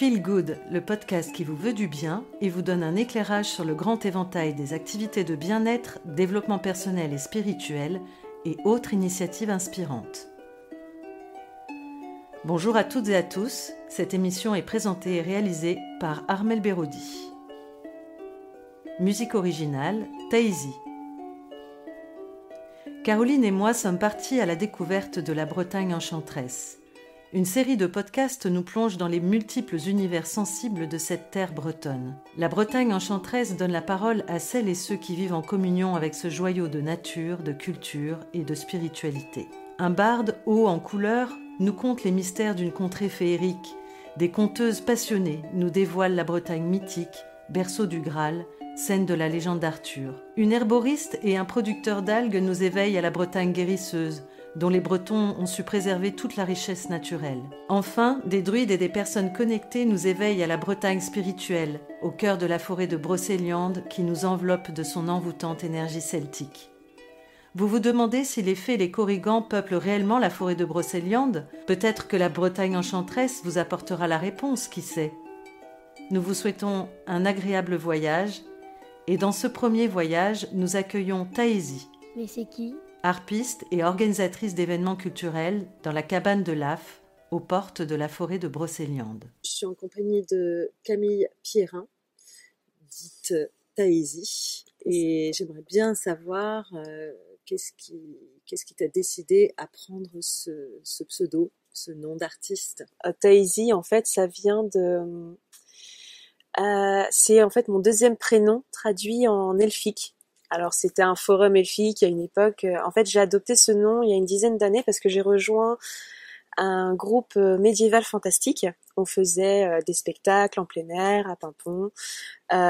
Feel Good, le podcast qui vous veut du bien et vous donne un éclairage sur le grand éventail des activités de bien-être, développement personnel et spirituel et autres initiatives inspirantes. Bonjour à toutes et à tous, cette émission est présentée et réalisée par Armel Berodi. Musique originale, Taïsi. Caroline et moi sommes partis à la découverte de la Bretagne enchanteresse. Une série de podcasts nous plonge dans les multiples univers sensibles de cette terre bretonne. La Bretagne enchanteresse donne la parole à celles et ceux qui vivent en communion avec ce joyau de nature, de culture et de spiritualité. Un barde haut en couleur nous conte les mystères d'une contrée féerique. Des conteuses passionnées nous dévoilent la Bretagne mythique, berceau du Graal, scène de la légende d'Arthur. Une herboriste et un producteur d'algues nous éveillent à la Bretagne guérisseuse, dont les Bretons ont su préserver toute la richesse naturelle. Enfin, des druides et des personnes connectées nous éveillent à la Bretagne spirituelle, au cœur de la forêt de Brocéliande qui nous enveloppe de son envoûtante énergie celtique. Vous vous demandez si les fées et les corrigans peuplent réellement la forêt de Brocéliande? Peut-être que la Bretagne enchanteresse vous apportera la réponse, qui sait? Nous vous souhaitons un agréable voyage, et dans ce premier voyage, nous accueillons Taïsi. Mais c'est qui? Harpiste et organisatrice d'événements culturels dans la cabane de l'AF, aux portes de la forêt de Brocéliande. Je suis en compagnie de Camille Pierrin, dite Taïsi, et j'aimerais bien savoir euh, qu'est-ce qui qu'est-ce qui t'a décidé à prendre ce, pseudo, ce nom d'artiste? Euh, en fait, ça vient de euh, c'est en fait mon deuxième prénom traduit en elfique. Alors c'était un forum elfique à une époque. Euh, en fait, j'ai adopté ce nom il y a une dizaine d'années parce que j'ai rejoint un groupe euh, médiéval fantastique. On faisait euh, des spectacles en plein air à Pimpon.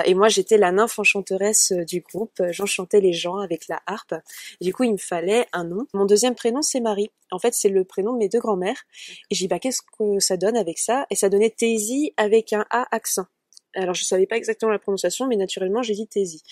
et moi, j'étais la nymphe enchanteresse du groupe. J'enchantais les gens avec la harpe. du coup, il me fallait un nom. Mon deuxième prénom, c'est Marie. En fait, c'est le prénom de mes deux grands-mères. Et j'ai dit, bah, qu'est-ce que ça donne avec ça? Et ça donnait Taisy avec un A accent. Alors, je savais pas exactement la prononciation, mais naturellement, j'ai dit Taisy.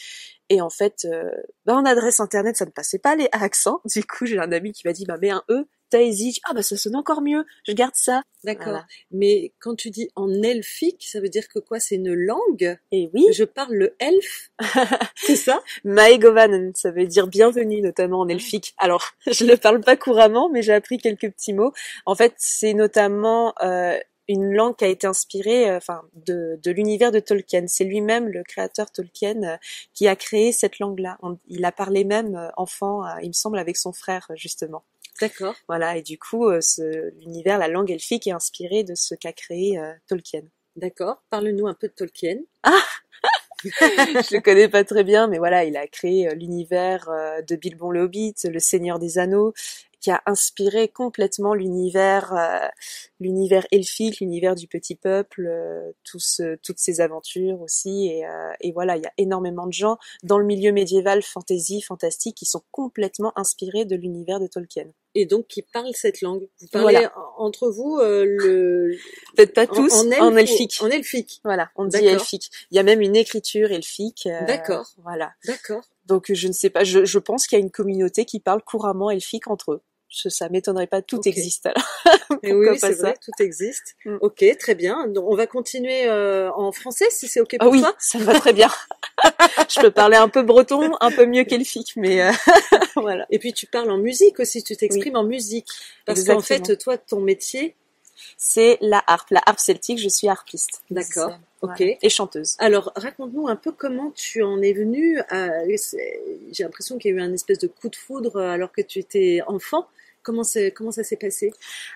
Et en fait, euh, bah, en adresse internet, ça ne passait pas les accents. Du coup, j'ai un ami qui m'a dit, bah, mets un E, Taïsi. Ah, bah, ça sonne encore mieux. Je garde ça. D'accord. Mais quand tu dis en elfique, ça veut dire que quoi? C'est une langue? Et oui. Je parle le elfe. c'est ça? Maegovanen. Ça veut dire bienvenue, notamment en elfique. Alors, je le parle pas couramment, mais j'ai appris quelques petits mots. En fait, c'est notamment, euh, une langue qui a été inspirée euh, enfin de, de l'univers de Tolkien. C'est lui-même le créateur Tolkien euh, qui a créé cette langue-là. Il a parlé même euh, enfant, il me semble, avec son frère justement. D'accord. Voilà, et du coup, l'univers, la langue elfique est inspirée de ce qu'a créé Tolkien. D'accord. Parle-nous un peu de Tolkien. Ah je le connais pas très bien, mais voilà, il a créé l'univers de Bilbon le Hobbit, le Seigneur des Anneaux, qui a inspiré complètement l'univers, euh, l'univers elfique, l'univers du petit peuple, euh, tous, toutes ces aventures aussi. Et, euh, et voilà, il y a énormément de gens dans le milieu médiéval, fantasy, fantastique, qui sont complètement inspirés de l'univers de Tolkien. Et donc qui parlent cette langue. Vous parlez entre vous le peut-être pas tous en, en, elfique. En elfique. Voilà, on dit elfique. Il y a même une écriture elfique. D'accord. Voilà. D'accord. Donc je ne sais pas, je, je pense qu'il y a une communauté qui parle couramment elfique entre eux ça m'étonnerait pas, tout existe alors. oui, c'est vrai, tout existe. Mm. Ok, très bien. Donc, on va continuer euh, en français si c'est ok ah pour oui, toi. ça va très bien. je peux parler un peu breton, un peu mieux qu'elfique, mais euh, voilà. Et puis tu parles en musique aussi, tu t'exprimes en musique. Parce qu'en fait, toi, ton métier, c'est la harpe, la harpe celtique. Je suis harpiste. D'accord. Ok. Et chanteuse. Alors, raconte-nous un peu comment tu en es venue. J'ai l'impression qu'il y a eu un espèce de coup de foudre alors que tu étais enfant. Comment, ça s'est passé?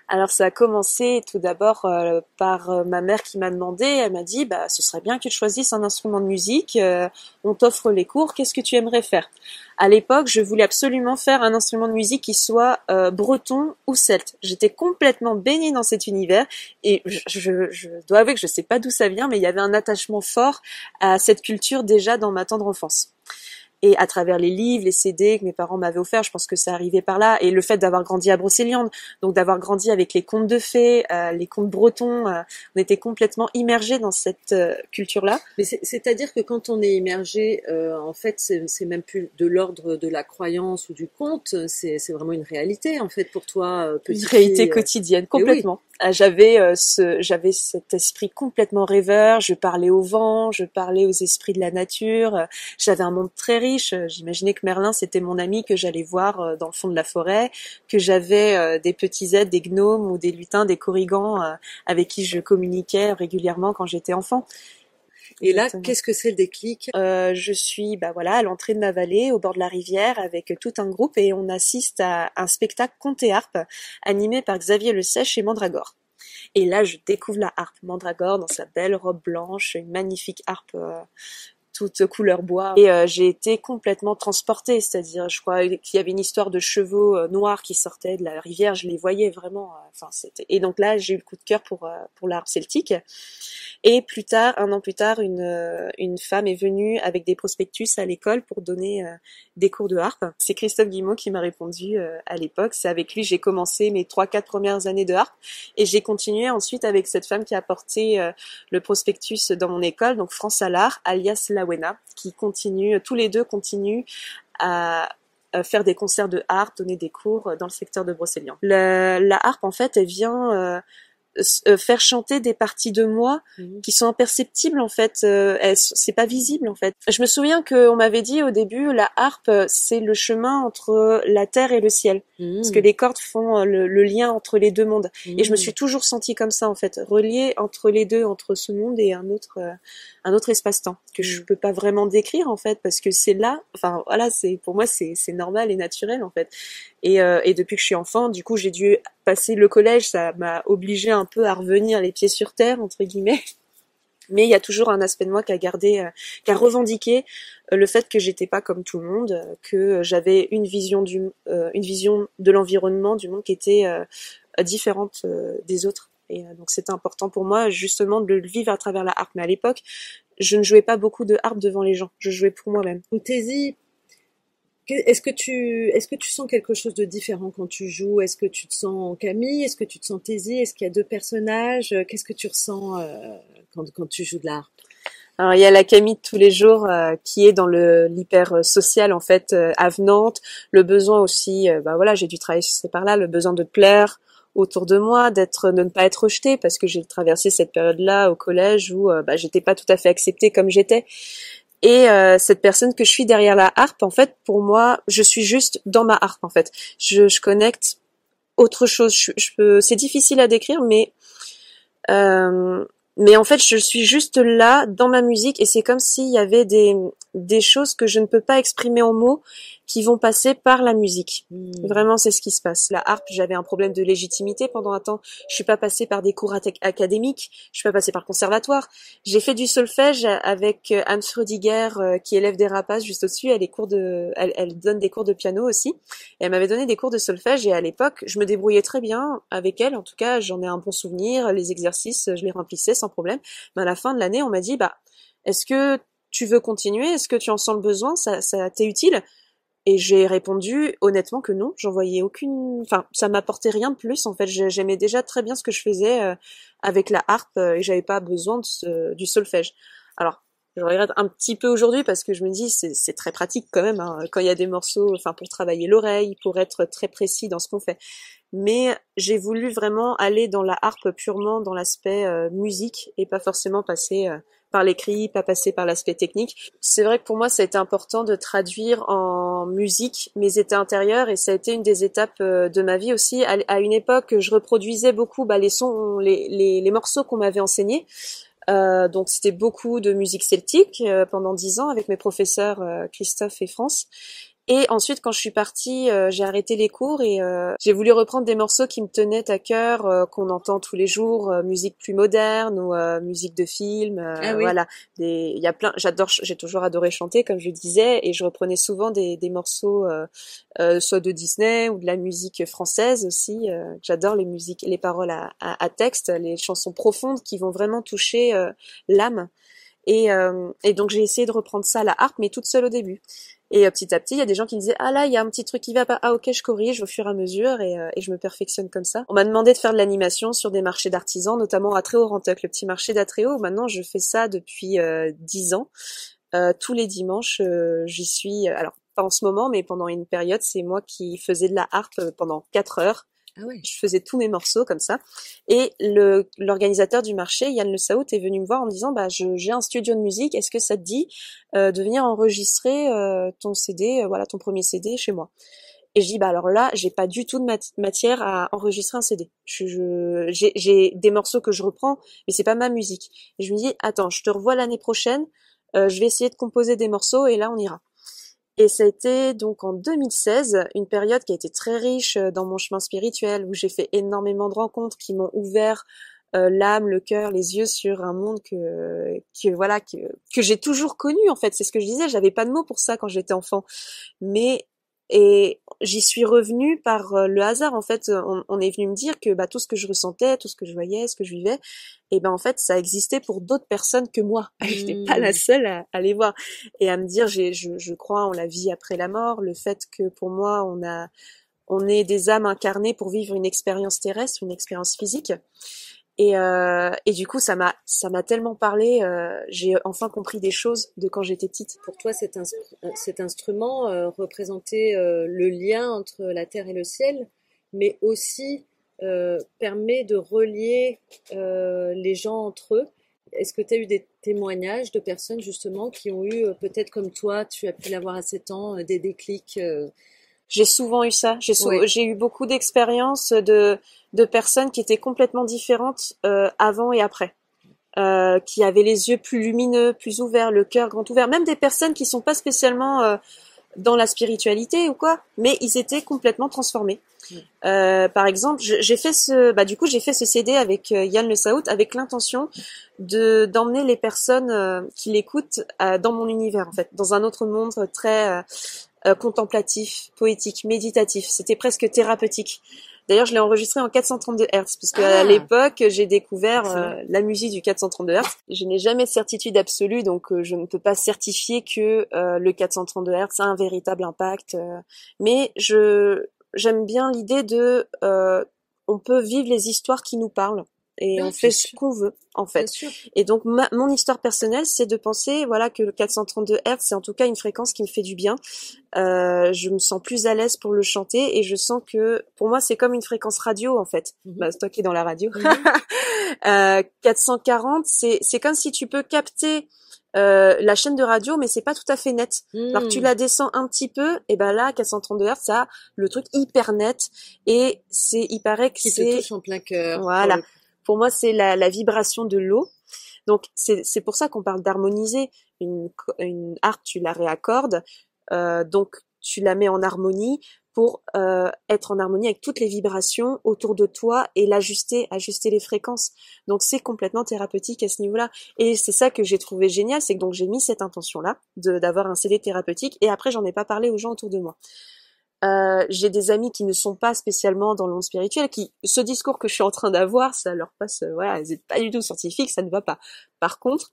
Alors ça a commencé tout d'abord euh, par euh, ma mère qui m'a demandé, elle m'a dit bah ce serait bien que tu choisisses un instrument de musique, euh, on t'offre les cours, qu'est-ce que tu aimerais faire? À l'époque, je voulais absolument faire un instrument de musique qui soit breton ou celte. J'étais complètement baignée dans cet univers et je, je, je dois avouer que je sais pas d'où ça vient, mais il y avait un attachement fort à cette culture déjà dans ma tendre enfance. Et à travers les livres, les CD que mes parents m'avaient offerts, je pense que ça arrivait par là. Et le fait d'avoir grandi à Brocéliande, donc d'avoir grandi avec les contes de fées, euh, les contes bretons, euh, on était complètement immergés dans cette euh, culture-là. Mais c'est-à-dire que quand on est immergé, en fait, c'est même plus de l'ordre de la croyance ou du conte, c'est vraiment une réalité en fait pour toi. Une réalité quotidienne, complètement. Ah, j'avais ce, j'avais cet esprit complètement rêveur. Je parlais au vent, je parlais aux esprits de la nature. J'avais un monde très riche J'imaginais que Merlin, c'était mon ami que j'allais voir euh, dans le fond de la forêt, que j'avais euh, des petits êtres, des gnomes ou des lutins, des corrigans euh, avec qui je communiquais régulièrement quand j'étais enfant. Et là, qu'est-ce que c'est le déclic? Je suis, bah voilà, à l'entrée de ma vallée, au bord de la rivière, avec tout un groupe, et on assiste à un spectacle conte et harpe animé par Xavier Le Sèche et Mandragore. Et là, je découvre la harpe Mandragore dans sa belle robe blanche, une magnifique harpe toute couleur bois. Et euh, j'ai été complètement transportée, c'est-à-dire, je crois qu'il y avait une histoire de chevaux euh, noirs qui sortaient de la rivière, je les voyais vraiment. Euh, enfin, c'était. Et donc là, j'ai eu le coup de cœur pour pour l'art celtique. Et plus tard, un an plus tard, une une femme est venue avec des prospectus à l'école pour donner des cours de harpe. C'est Christophe Guimau qui m'a répondu à l'époque. C'est avec lui j'ai commencé mes trois quatre premières années de harpe et j'ai continué ensuite avec cette femme qui a porté le prospectus dans mon école, donc France Allard, alias qui continue, tous les deux continuent à faire des concerts de harpe, donner des cours dans le secteur de Brocéliande. La, harpe, en fait, elle vient euh, faire chanter des parties de moi mhm. qui sont imperceptibles en fait euh, c'est pas visible en fait je me souviens qu'on m'avait dit au début la harpe c'est le chemin entre la terre et le ciel parce que mhm. les cordes font euh, le, lien entre les deux mondes et je me mhm. suis toujours sentie comme ça en fait reliée entre les deux entre ce monde et un autre un autre espace-temps que je peux pas vraiment décrire en fait parce que c'est là enfin voilà c'est pour moi c'est normal et naturel en fait et, et depuis que je suis enfant du coup j'ai dû passer le collège, ça m'a obligé un peu à revenir les pieds sur terre entre guillemets. Mais il y a toujours un aspect de moi qui a gardé, euh, qui a revendiqué euh, le fait que j'étais pas comme tout le monde, que j'avais une vision du, euh, une vision de l'environnement, du monde qui était différente des autres. Et donc c'était important pour moi justement de le vivre à travers la harpe. Mais à l'époque, je ne jouais pas beaucoup de harpe devant les gens. Je jouais pour moi-même. Est-ce que tu est-ce que tu sens quelque chose de différent quand tu joues? Est-ce que tu te sens Camille? Est-ce que tu te sens Thésie Est-ce qu'il y a deux personnages? Qu'est-ce que tu ressens euh, quand, quand tu joues de l'art? Alors il y a la Camille de tous les jours euh, qui est dans le l'hyper social en fait euh, avenante, le besoin aussi bah voilà, j'ai dû travailler sur ces par là, le besoin de plaire autour de moi, d'être de ne pas être rejetée parce que j'ai traversé cette période-là au collège où bah j'étais pas tout à fait acceptée comme j'étais. Et euh, cette personne que je suis derrière la harpe, en fait, pour moi, je suis juste dans ma harpe, en fait. Je, je connecte autre chose. Je, c'est difficile à décrire, mais euh, mais en fait, je suis juste là dans ma musique et c'est comme s'il y avait des des choses que je ne peux pas exprimer en mots qui vont passer par la musique. Hmm. Vraiment, c'est ce qui se passe. La harpe, j'avais un problème de légitimité pendant un temps. Je suis pas passée par des cours académiques. Je suis pas passée par le conservatoire. J'ai fait du solfège avec euh, Anne Frodiger, euh, qui élève des rapaces juste au-dessus. Elle, cours de, elle, elle, donne des cours de piano aussi. Et elle m'avait donné des cours de solfège et à l'époque, je me débrouillais très bien avec elle. En tout cas, j'en ai un bon souvenir. Les exercices, je les remplissais sans problème. Mais à la fin de l'année, on m'a dit, bah, est-ce que tu veux continuer Est-ce que tu en sens le besoin Ça, ça t'est utile? Et j'ai répondu honnêtement que non, j'en voyais aucune, enfin ça m'apportait rien de plus en fait. J'aimais déjà très bien ce que je faisais euh, avec la harpe euh, et j'avais pas besoin du solfège. Alors je regrette un petit peu aujourd'hui parce que je me dis c'est très pratique quand même hein, quand il y a des morceaux, enfin pour travailler l'oreille, pour être très précis dans ce qu'on fait. Mais j'ai voulu vraiment aller dans la harpe purement dans l'aspect euh, musique et pas forcément passer par l'écrit, pas passer par l'aspect technique. C'est vrai que pour moi, ça a été important de traduire en musique mes états intérieurs et ça a été une des étapes euh, de ma vie aussi. À une époque, je reproduisais beaucoup bah, les sons, les, les, morceaux qu'on m'avait enseignés. Euh, donc c'était beaucoup de musique celtique euh, pendant dix ans avec mes professeurs Christophe et France. Et ensuite, quand je suis partie, euh, j'ai arrêté les cours et euh, j'ai voulu reprendre des morceaux qui me tenaient à cœur, euh, qu'on entend tous les jours, musique plus moderne ou musique de film. Ah voilà, il y a plein. J'adore, j'ai toujours adoré chanter, comme je disais, et je reprenais souvent des, des morceaux, soit de Disney ou de la musique française aussi. J'adore les musiques, les paroles à, à, à, texte, les chansons profondes qui vont vraiment toucher l'âme. Et, et donc j'ai essayé de reprendre ça à la harpe, mais toute seule au début. Et petit à petit, il y a des gens qui me disaient ah là il y a un petit truc qui va pas, ah ok je corrige au fur et à mesure et, et je me perfectionne comme ça. On m'a demandé de faire de l'animation sur des marchés d'artisans, notamment à Tréau-Rantoc, le petit marché d'Atréau. Maintenant je fais ça depuis dix ans. tous les dimanches, j'y suis. Alors pas en ce moment, mais pendant une période, c'est moi qui faisais de la harpe pendant quatre heures ah ouais. Je faisais tous mes morceaux comme ça. Et le l'organisateur du marché, Yann Le Saout, est venu me voir en me disant bah j'ai un studio de musique, est-ce que ça te dit euh, de venir enregistrer euh, ton CD, euh, voilà ton premier CD chez moi? Et je dis bah alors là j'ai pas du tout de matière à enregistrer un CD. Je j'ai des morceaux que je reprends, mais c'est pas ma musique. Et je me dis attends je te revois l'année prochaine, je vais essayer de composer des morceaux et là on ira. Et ça a été donc en 2016 une période qui a été très riche euh, dans mon chemin spirituel où j'ai fait énormément de rencontres qui m'ont ouvert euh, l'âme, le cœur, les yeux sur un monde que, voilà que, que j'ai toujours connu en fait. C'est ce que je disais. J'avais pas de mots pour ça quand j'étais enfant, mais et j'y suis revenue par euh, le hasard. En fait, on, est venu me dire que bah, tout ce que je ressentais, tout ce que je voyais, ce que je vivais, et ben en fait, ça existait pour d'autres personnes que moi. Je n'étais pas la mmh. seule à, à, les voir et à me dire, je, je crois en la vie après la mort, le fait que pour moi, on a, on est des âmes incarnées pour vivre une expérience terrestre, une expérience physique. Et, euh, et du coup, ça m'a ça m'a tellement parlé. Euh, j'ai enfin compris des choses de quand j'étais petite. Pour toi, cet, euh, cet instrument euh, représentait euh, le lien entre la terre et le ciel, mais aussi euh, permet de relier les gens entre eux. Est-ce que tu as eu des témoignages de personnes justement qui ont eu, peut-être comme toi, tu as pu l'avoir à 7 ans, des déclics j'ai souvent eu ça. J'ai j'ai eu beaucoup d'expériences de de personnes qui étaient complètement différentes euh, avant et après. Euh, qui avaient les yeux plus lumineux, plus ouverts, le cœur grand ouvert, même des personnes qui sont pas spécialement euh, dans la spiritualité ou quoi, mais ils étaient complètement transformés. Euh, par exemple, j'ai fait ce, bah du coup j'ai fait ce CD avec Yann Le Saout avec l'intention de d'emmener les personnes qui l'écoutent dans mon univers en fait, dans un autre monde très euh, contemplatif, poétique, méditatif. C'était presque thérapeutique. D'ailleurs, je l'ai enregistré en 432 Hz, puisque à ah. l'époque, j'ai découvert euh, la musique du 432 Hz. Je n'ai jamais de certitude absolue, donc euh, je ne peux pas certifier que le 432 Hz a un véritable impact. mais je j'aime bien l'idée de on peut vivre les histoires qui nous parlent et on fait ce qu'on veut en fait. Et donc mon histoire personnelle, c'est de penser voilà que le 432 Hz, c'est en tout cas une fréquence qui me fait du bien. Euh, je me sens plus à l'aise pour le chanter et je sens que pour moi c'est comme une fréquence radio en fait. Mm Bah, stocké dans la radio. Euh, 440, c'est c'est comme si tu peux capter euh, la chaîne de radio, mais c'est pas tout à fait net. Alors tu la descends un petit peu, et ben là, 432 Hz, ça a le truc hyper net, et c'est, il paraît que c'est en plein cœur. Voilà, pour moi, c'est la, la, vibration de l'eau. Donc, c'est pour ça qu'on parle d'harmoniser. Une, une harpe, tu la réaccordes, euh, donc tu la mets en harmonie pour euh, être en harmonie avec toutes les vibrations autour de toi et l'ajuster, ajuster les fréquences. Donc c'est complètement thérapeutique à ce niveau-là. Et c'est ça que j'ai trouvé génial, c'est que donc j'ai mis cette intention-là d'avoir un CD thérapeutique et après j'en ai pas parlé aux gens autour de moi. Euh, j'ai des amis qui ne sont pas spécialement dans le monde spirituel, qui ce discours que je suis en train d'avoir, ça leur passe, euh, voilà, ils n'êtes pas du tout scientifiques, ça ne va pas. Par contre,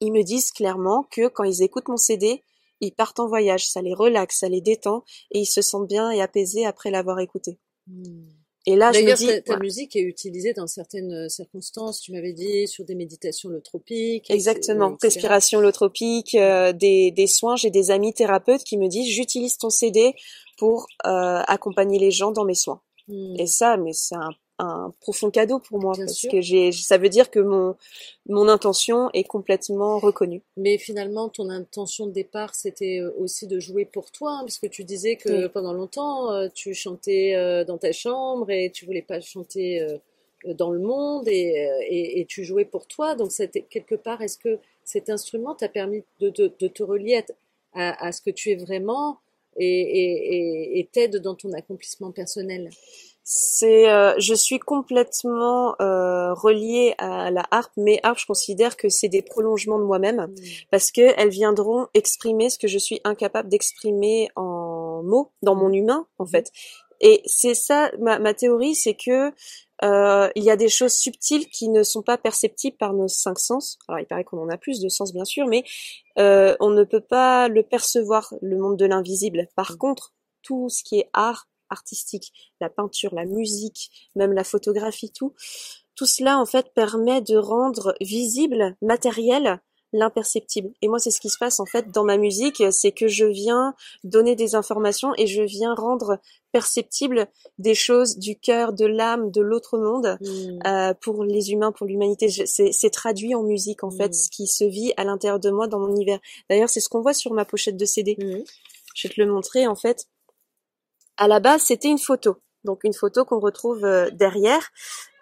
ils me disent clairement que quand ils écoutent mon CD, ils partent en voyage, ça les relaxe, ça les détend et ils se sentent bien et apaisés après l'avoir écouté. Hmm. Et là, je me dis, ta, ta musique est utilisée dans certaines euh, circonstances. Tu m'avais dit sur des méditations holotropiques. Exactement, respiration holotropique, euh, des, des soins. J'ai des amis thérapeutes qui me disent, j'utilise ton CD pour euh, accompagner les gens dans mes soins. Hmm. Et ça, mais c'est un un profond cadeau pour moi parce que j'ai ça veut dire que mon mon intention est complètement reconnue. Mais finalement ton intention de départ c'était euh, aussi de jouer pour toi hein, parce que tu disais que pendant longtemps euh, tu chantais euh, dans ta chambre et tu voulais pas chanter dans le monde et, et, tu jouais pour toi. Donc c'était quelque part est-ce que cet instrument t'a permis de, de, de, te relier à, à, ce que tu es vraiment et, et t'aide dans ton accomplissement personnel? C'est euh, je suis complètement euh, reliée à la harpe mais harpe je considère que c'est des prolongements de moi-même mmh. parce que elles viendront exprimer ce que je suis incapable d'exprimer en mots dans mon mmh. humain en mmh. fait et c'est ça ma, ma théorie c'est que euh, il y a des choses subtiles qui ne sont pas perceptibles par nos cinq sens. Alors il paraît qu'on en a plus de sens bien sûr, mais euh, on ne peut pas le percevoir, le monde de l'invisible. Par contre, tout ce qui est art artistique, la peinture, la musique, même la photographie, tout, tout cela en fait permet de rendre visible, matériel, l'imperceptible. Et moi, c'est ce qui se passe en fait dans ma musique, c'est que je viens donner des informations et je viens rendre perceptible des choses du cœur, de l'âme, de l'autre monde Mm. euh, pour les humains, pour l'humanité. C'est traduit en musique en fait, Mm. ce qui se vit à l'intérieur de moi dans mon univers. D'ailleurs, c'est ce qu'on voit sur ma pochette de CD. Mm. Je vais te le montrer en fait. À la base, c'était une photo, donc une photo qu'on retrouve euh, derrière.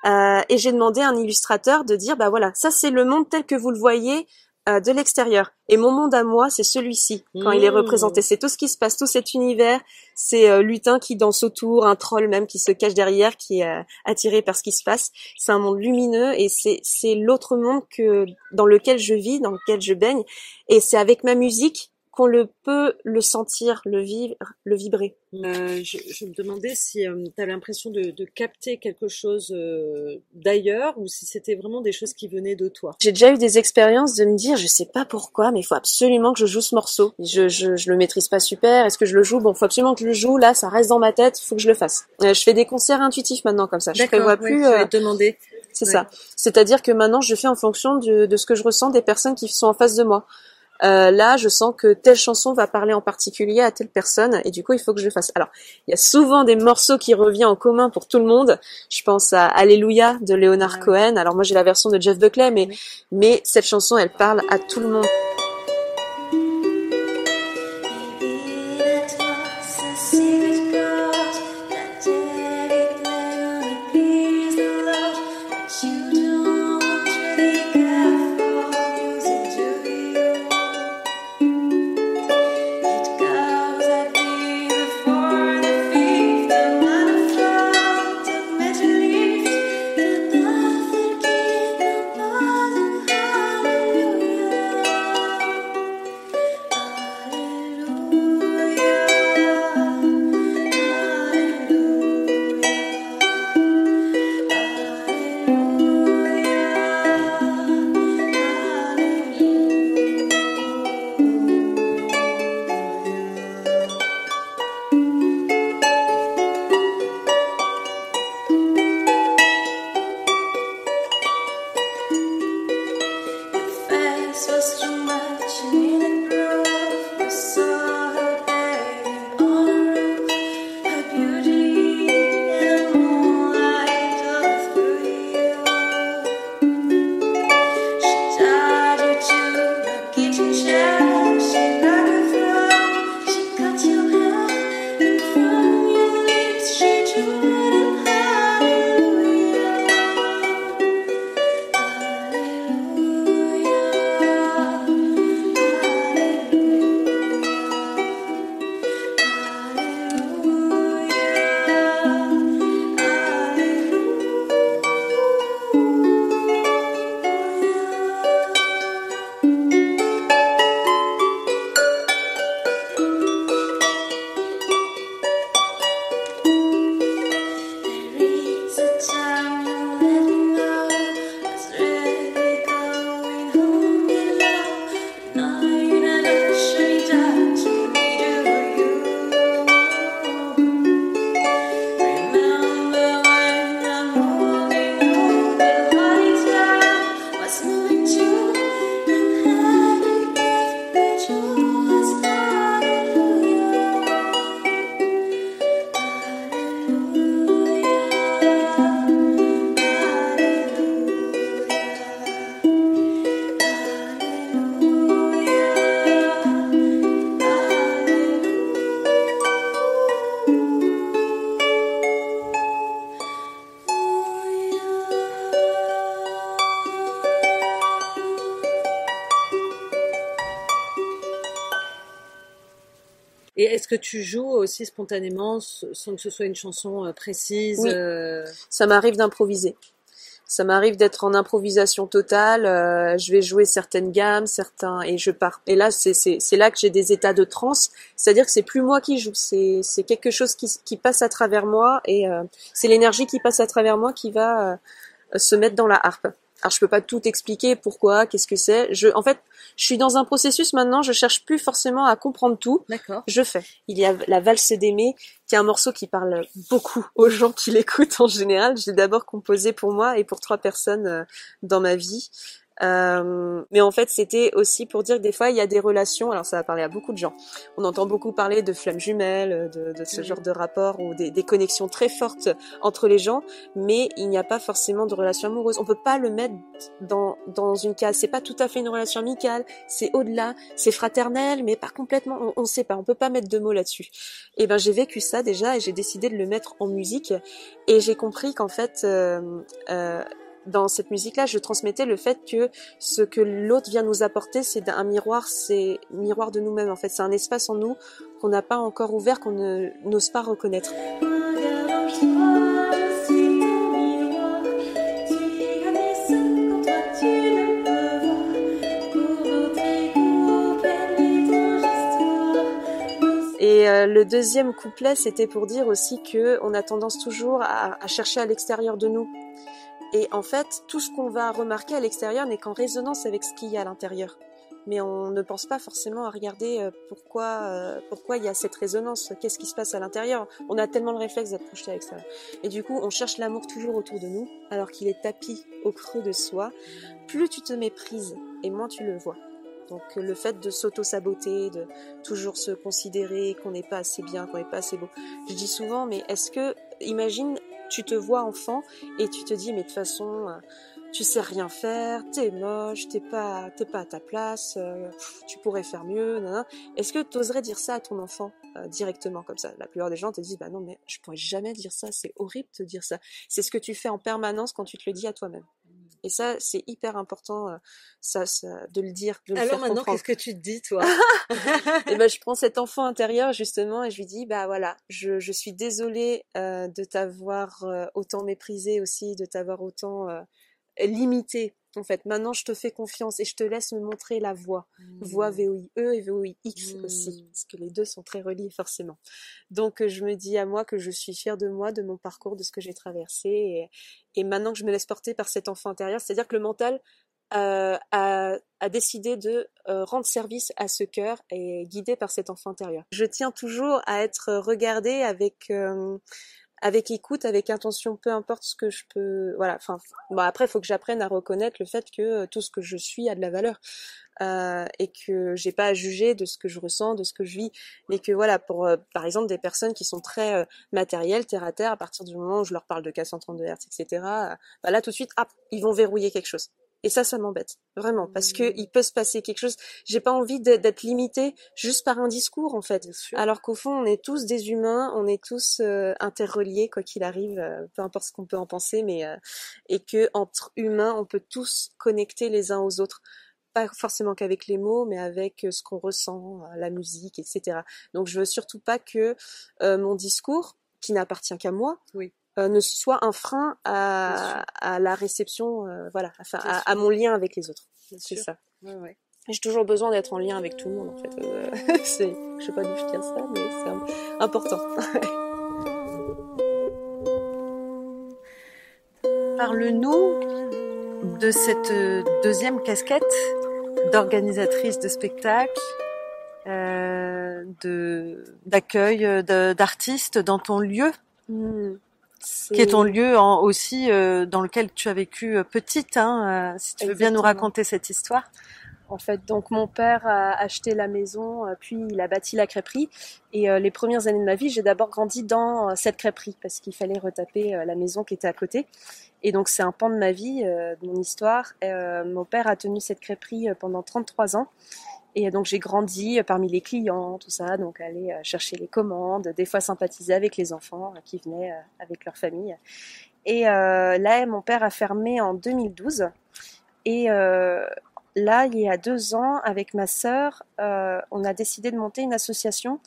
Euh, et j'ai demandé à un illustrateur de dire, bah voilà, ça c'est le monde tel que vous le voyez euh, de l'extérieur. Et mon monde à moi, c'est celui-ci, quand il est Mmh. représenté. C'est tout ce qui se passe, tout cet univers. C'est euh, lutin qui danse autour, un troll même qui se cache derrière, qui est euh, attiré par ce qui se passe. C'est un monde lumineux et c'est c'est l'autre monde que dans lequel je vis, dans lequel je baigne. Et c'est avec ma musique qu'on le peut le sentir, le vivre, le vibrer. Euh, je, je me demandais si tu as l'impression de, de capter quelque chose euh, d'ailleurs ou si c'était vraiment des choses qui venaient de toi. J'ai déjà eu des expériences de me dire, je sais pas pourquoi, mais il faut absolument que je joue ce morceau. Je, je, je le maîtrise pas super. Est-ce que je le joue? Bon, faut absolument que je le joue. Là, ça reste dans ma tête. Faut que je le fasse. Euh, je fais des concerts intuitifs maintenant comme ça. Je prévois plus. je euh, vais te demander. c'est ouais. ça. C'est-à-dire que maintenant, je fais en fonction de, de ce que je ressens des personnes qui sont en face de moi. Euh, là, je sens que telle chanson va parler en particulier à telle personne, et du coup, il faut que je le fasse. Alors, il y a souvent des morceaux qui reviennent en commun pour tout le monde. Je pense à Alléluia de Leonard Ah. Cohen. Alors moi, j'ai la version de Jeff Buckley, mais mais cette chanson, elle parle à tout le monde. Tu joues aussi spontanément sans que ce soit une chanson euh, précise Oui. euh, Ça m'arrive d'improviser. Ça m'arrive d'être en improvisation totale. euh, je vais jouer certaines gammes, certains, et je pars. Et là, c'est là que j'ai des états de transe. C'est-à-dire que c'est plus moi qui joue, c'est quelque chose qui qui passe à travers moi et euh, c'est l'énergie qui passe à travers moi qui va se mettre dans la harpe. Alors je peux pas tout expliquer pourquoi, qu'est-ce que c'est. Je, en fait, je suis dans un processus maintenant. Je cherche plus forcément à comprendre tout. D'accord. Je fais. Il y a la valse d'aimer, qui est un morceau qui parle beaucoup aux gens qui l'écoutent en général. Je l'ai d'abord composé pour moi et pour trois personnes euh, dans ma vie. Euh, mais en fait, c'était aussi pour dire que des fois, il y a des relations. Alors, ça va parler à beaucoup de gens. On entend beaucoup parler de flammes jumelles, de, de ce Mhm. genre de rapport ou des, des connexions très fortes entre les gens, mais il n'y a pas forcément de relation amoureuse. On peut pas le mettre dans dans une case. C'est pas tout à fait une relation amicale. C'est au-delà. C'est fraternel, mais pas complètement. On, on sait pas. On peut pas mettre de mots là-dessus. Et ben, j'ai vécu ça déjà et j'ai décidé de le mettre en musique. Et j'ai compris qu'en fait. euh, euh, dans cette musique-là, je transmettais le fait que ce que l'autre vient nous apporter, c'est un miroir, c'est miroir de nous-mêmes. En fait, c'est un espace en nous qu'on n'a pas encore ouvert, qu'on n'ose pas reconnaître. Et euh, le deuxième couplet, c'était pour dire aussi que on a tendance toujours à, à chercher à l'extérieur de nous. Et en fait, tout ce qu'on va remarquer à l'extérieur n'est qu'en résonance avec ce qu'il y a à l'intérieur. Mais on ne pense pas forcément à regarder euh, pourquoi euh, pourquoi il y a cette résonance, qu'est-ce qui se passe à l'intérieur. On a tellement le réflexe d'être projeté à l'extérieur. Et du coup, on cherche l'amour toujours autour de nous, alors qu'il est tapis au creux de soi. Plus tu te méprises, et moins tu le vois. Donc le fait de s'auto-saboter, de toujours se considérer qu'on n'est pas assez bien, qu'on n'est pas assez beau. Je dis souvent, mais est-ce que, imagine, tu te vois enfant et tu te dis, mais de toute façon, euh, tu sais rien faire, t'es moche, t'es pas, t'es pas à ta place, euh, tu pourrais faire mieux. Est-ce que tu oserais dire ça à ton enfant euh, directement comme ça? La plupart des gens te disent, bah non, mais je pourrais jamais dire ça, c'est horrible de dire ça. C'est ce que tu fais en permanence quand tu te le dis à toi-même. Et ça, c'est hyper important, euh, ça, ça, de le dire, de le Alors faire maintenant, qu'est-ce que tu te dis, toi? Et ben je prends cet enfant intérieur justement et je lui dis bah voilà, je, je suis désolée euh, de t'avoir euh, autant méprisé aussi, de t'avoir autant euh, limité. En fait, maintenant je te fais confiance et je te laisse me montrer la voie, voie VOIE et VOIX Mm. aussi, parce que les deux sont très reliés forcément. Donc euh, je me dis à moi que je suis fière de moi, de mon parcours, de ce que j'ai traversé et, et maintenant que je me laisse porter par cet enfant intérieur, c'est-à-dire que le mental euh, a, a décidé de euh, rendre service à ce cœur et guidé par cet enfant intérieur. Je tiens toujours à être regardée avec euh, avec écoute, avec intention, peu importe ce que je peux. Voilà. Enfin, bon après, il faut que j'apprenne à reconnaître le fait que euh, tout ce que je suis a de la valeur euh, et que j'ai pas à juger de ce que je ressens, de ce que je vis, mais que voilà, pour euh, par exemple des personnes qui sont très euh, matérielles, terre à terre, à partir du moment où je leur parle de K132 Hz, etc. bah là tout de suite, ah, ils vont verrouiller quelque chose. Et ça, ça m'embête vraiment parce que Mhm. il peut se passer quelque chose. J'ai pas envie d'être limitée juste par un discours en fait. Alors qu'au fond, on est tous des humains, on est tous euh, interreliés quoi qu'il arrive, euh, peu importe ce qu'on peut en penser, mais euh, et que entre humains, on peut tous connecter les uns aux autres. Pas forcément qu'avec les mots, mais avec euh, ce qu'on ressent, euh, la musique, etc. Donc je veux surtout pas que mon discours, qui n'appartient qu'à moi, Oui. Euh, ne soit un frein à, à la réception, euh, voilà, enfin, à, à mon lien avec les autres. C'est ça. Ouais, ouais. J'ai toujours besoin d'être en lien avec tout le monde en fait. Euh, c'est, je sais pas d'où je tiens ça, mais c'est im- important. Parle-nous de cette euh, deuxième casquette d'organisatrice de spectacle, euh, de d'accueil d'artistes dans ton lieu, Qui est ton lieu en- aussi euh, dans lequel tu as vécu euh, petite. Hein, euh, si tu veux bien nous raconter cette histoire. En fait, donc mon père a acheté la maison, puis il a bâti la crêperie. Et euh, les premières années de ma vie, j'ai d'abord grandi dans euh, cette crêperie parce qu'il fallait retaper euh, la maison qui était à côté. Et donc c'est un pan de ma vie, de mon histoire. Mon père a tenu cette crêperie pendant 33 ans. Et donc j'ai grandi euh, parmi les clients, tout ça, donc aller euh, chercher les commandes, des fois sympathiser avec les enfants euh, qui venaient avec leur famille. Et là, mon père a fermé en 2012. Et là, il y a deux ans, avec ma sœur, on a décidé de monter une association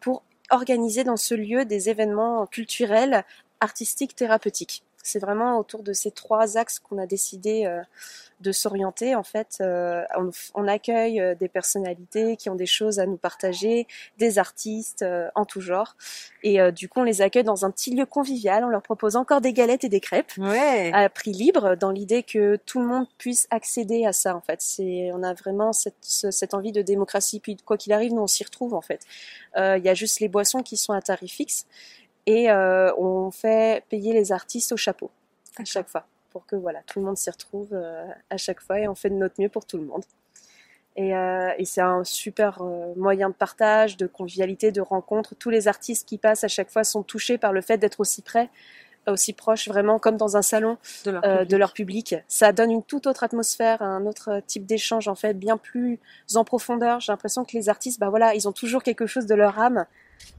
pour organiser dans ce lieu des événements culturels, artistiques, thérapeutiques. C'est vraiment autour de ces trois axes qu'on a décidé euh, de s'orienter. En fait, euh, on, on accueille euh, des personnalités qui ont des choses à nous partager, des artistes en tout genre. Et du coup, on les accueille dans un petit lieu convivial. On leur propose encore des galettes et des crêpes Ouais. à prix libre, dans l'idée que tout le monde puisse accéder à ça. En fait, c'est on a vraiment cette, ce- cette envie de démocratie. Puis quoi qu'il arrive, nous on s'y retrouve en fait. Euh, Il y a juste les boissons qui sont à tarif fixe et euh, on fait payer les artistes au chapeau à chaque fois pour que voilà tout le monde s'y retrouve euh, à chaque fois et on fait de notre mieux pour tout le monde. Et, euh, et c'est un super euh, moyen de partage, de convivialité, de rencontre. Tous les artistes qui passent à chaque fois sont touchés par le fait d'être aussi près, aussi proches, vraiment comme dans un salon De leur euh, public. de leur public. Ça donne une toute autre atmosphère, un autre type d'échange en fait, bien plus en profondeur. J'ai l'impression que les artistes, bah voilà, ils ont toujours quelque chose de leur âme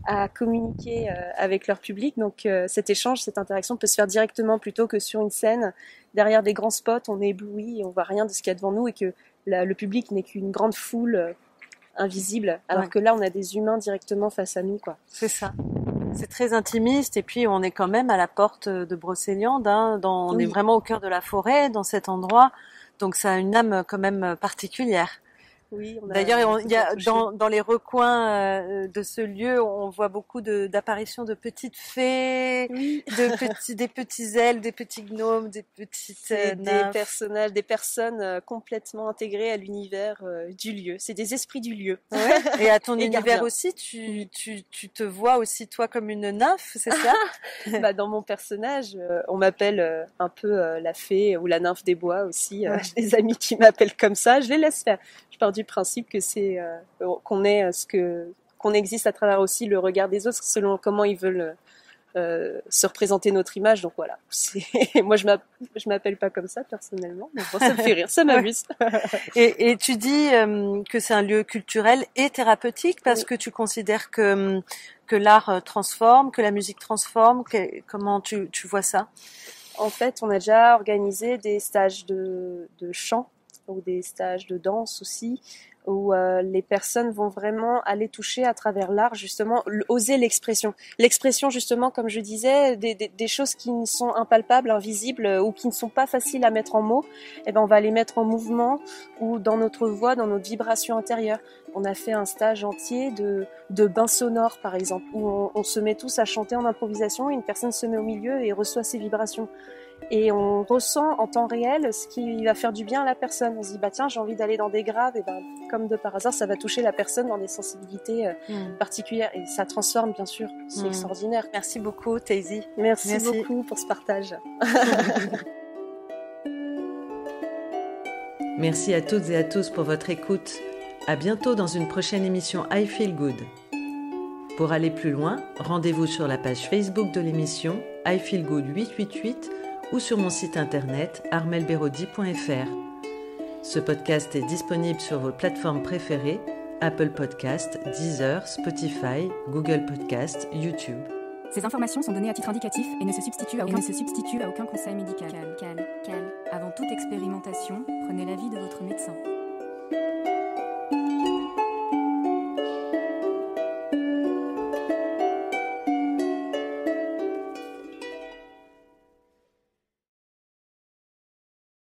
à communiquer euh, avec leur public. Donc euh, cet échange, cette interaction peut se faire directement plutôt que sur une scène derrière des grands spots. On est ébloui, on voit rien de ce qu'il y a devant nous et que la- le public n'est qu'une grande foule euh, invisible. Alors Ouais. que là, on a des humains directement face à nous, quoi. C'est ça. C'est très intimiste et puis on est quand même à la porte de Brocéliande. Hein, dans, on Oui. est vraiment au cœur de la forêt, dans cet endroit. Donc ça a une âme quand même particulière. Oui, D'ailleurs, on- il y a touché. dans, dans les recoins euh, de ce lieu, on voit beaucoup d'apparitions de, petites fées, Oui. de petits, des petits elfes, des petits gnomes, des petites euh, des personnages, des personnes euh, complètement intégrées à l'univers du lieu. C'est des esprits du lieu. Ouais. Et à ton Et univers aussi, tu, tu, tu te vois aussi toi comme une nymphe, c'est ça bah, dans mon personnage, on m'appelle un peu la fée ou la nymphe des bois aussi. Ouais. J'ai des amis qui m'appellent comme ça. Je les laisse faire. Je pars du principe que c'est euh, qu'on est euh, ce que qu'on existe à travers aussi le regard des autres selon comment ils veulent euh, se représenter notre image. Donc voilà. Moi, je je m'appelle pas comme ça personnellement. Mais bon, ça me fait rire, ça m'amuse. Et, et tu dis euh, que c'est un lieu culturel et thérapeutique parce Oui. que tu considères que, que l'art transforme, que la musique transforme. que- comment tu, tu vois ça? En fait, on a déjà organisé des stages de, de chant ou des stages de danse aussi, où euh, les personnes vont vraiment aller toucher à travers l'art, justement, oser l'expression. L'expression, justement, comme je disais, des, des, des choses qui sont impalpables, invisibles euh, ou qui ne sont pas faciles à mettre en mots, eh ben, on va les mettre en mouvement ou dans notre voix, dans notre vibration intérieure. On a fait un stage entier de, de bain sonore, par exemple, où on, on se met tous à chanter en improvisation et une personne se met au milieu et reçoit ces vibrations. Et on ressent en temps réel ce qui va faire du bien à la personne. On se dit, bah tiens, j'ai envie d'aller dans des graves, et ben, comme de par hasard, ça va toucher la personne dans des sensibilités euh, particulières. Et ça transforme, bien sûr. C'est Mm. extraordinaire. Merci beaucoup, Daisy. Merci, Merci. beaucoup pour ce partage. Merci à toutes et à tous pour votre écoute. À bientôt dans une prochaine émission I Feel Good. Pour aller plus loin, rendez-vous sur la page Facebook de l'émission I Feel Good 888 ou sur mon site internet armelberodi.fr. Ce podcast est disponible sur vos plateformes préférées Apple Podcast, Deezer, Spotify, Google Podcast, YouTube. Ces informations sont données à titre indicatif et ne se substituent à aucun, ne se substituent à aucun conseil médical. Cal, cal, cal. Avant toute expérimentation, prenez l'avis de votre médecin.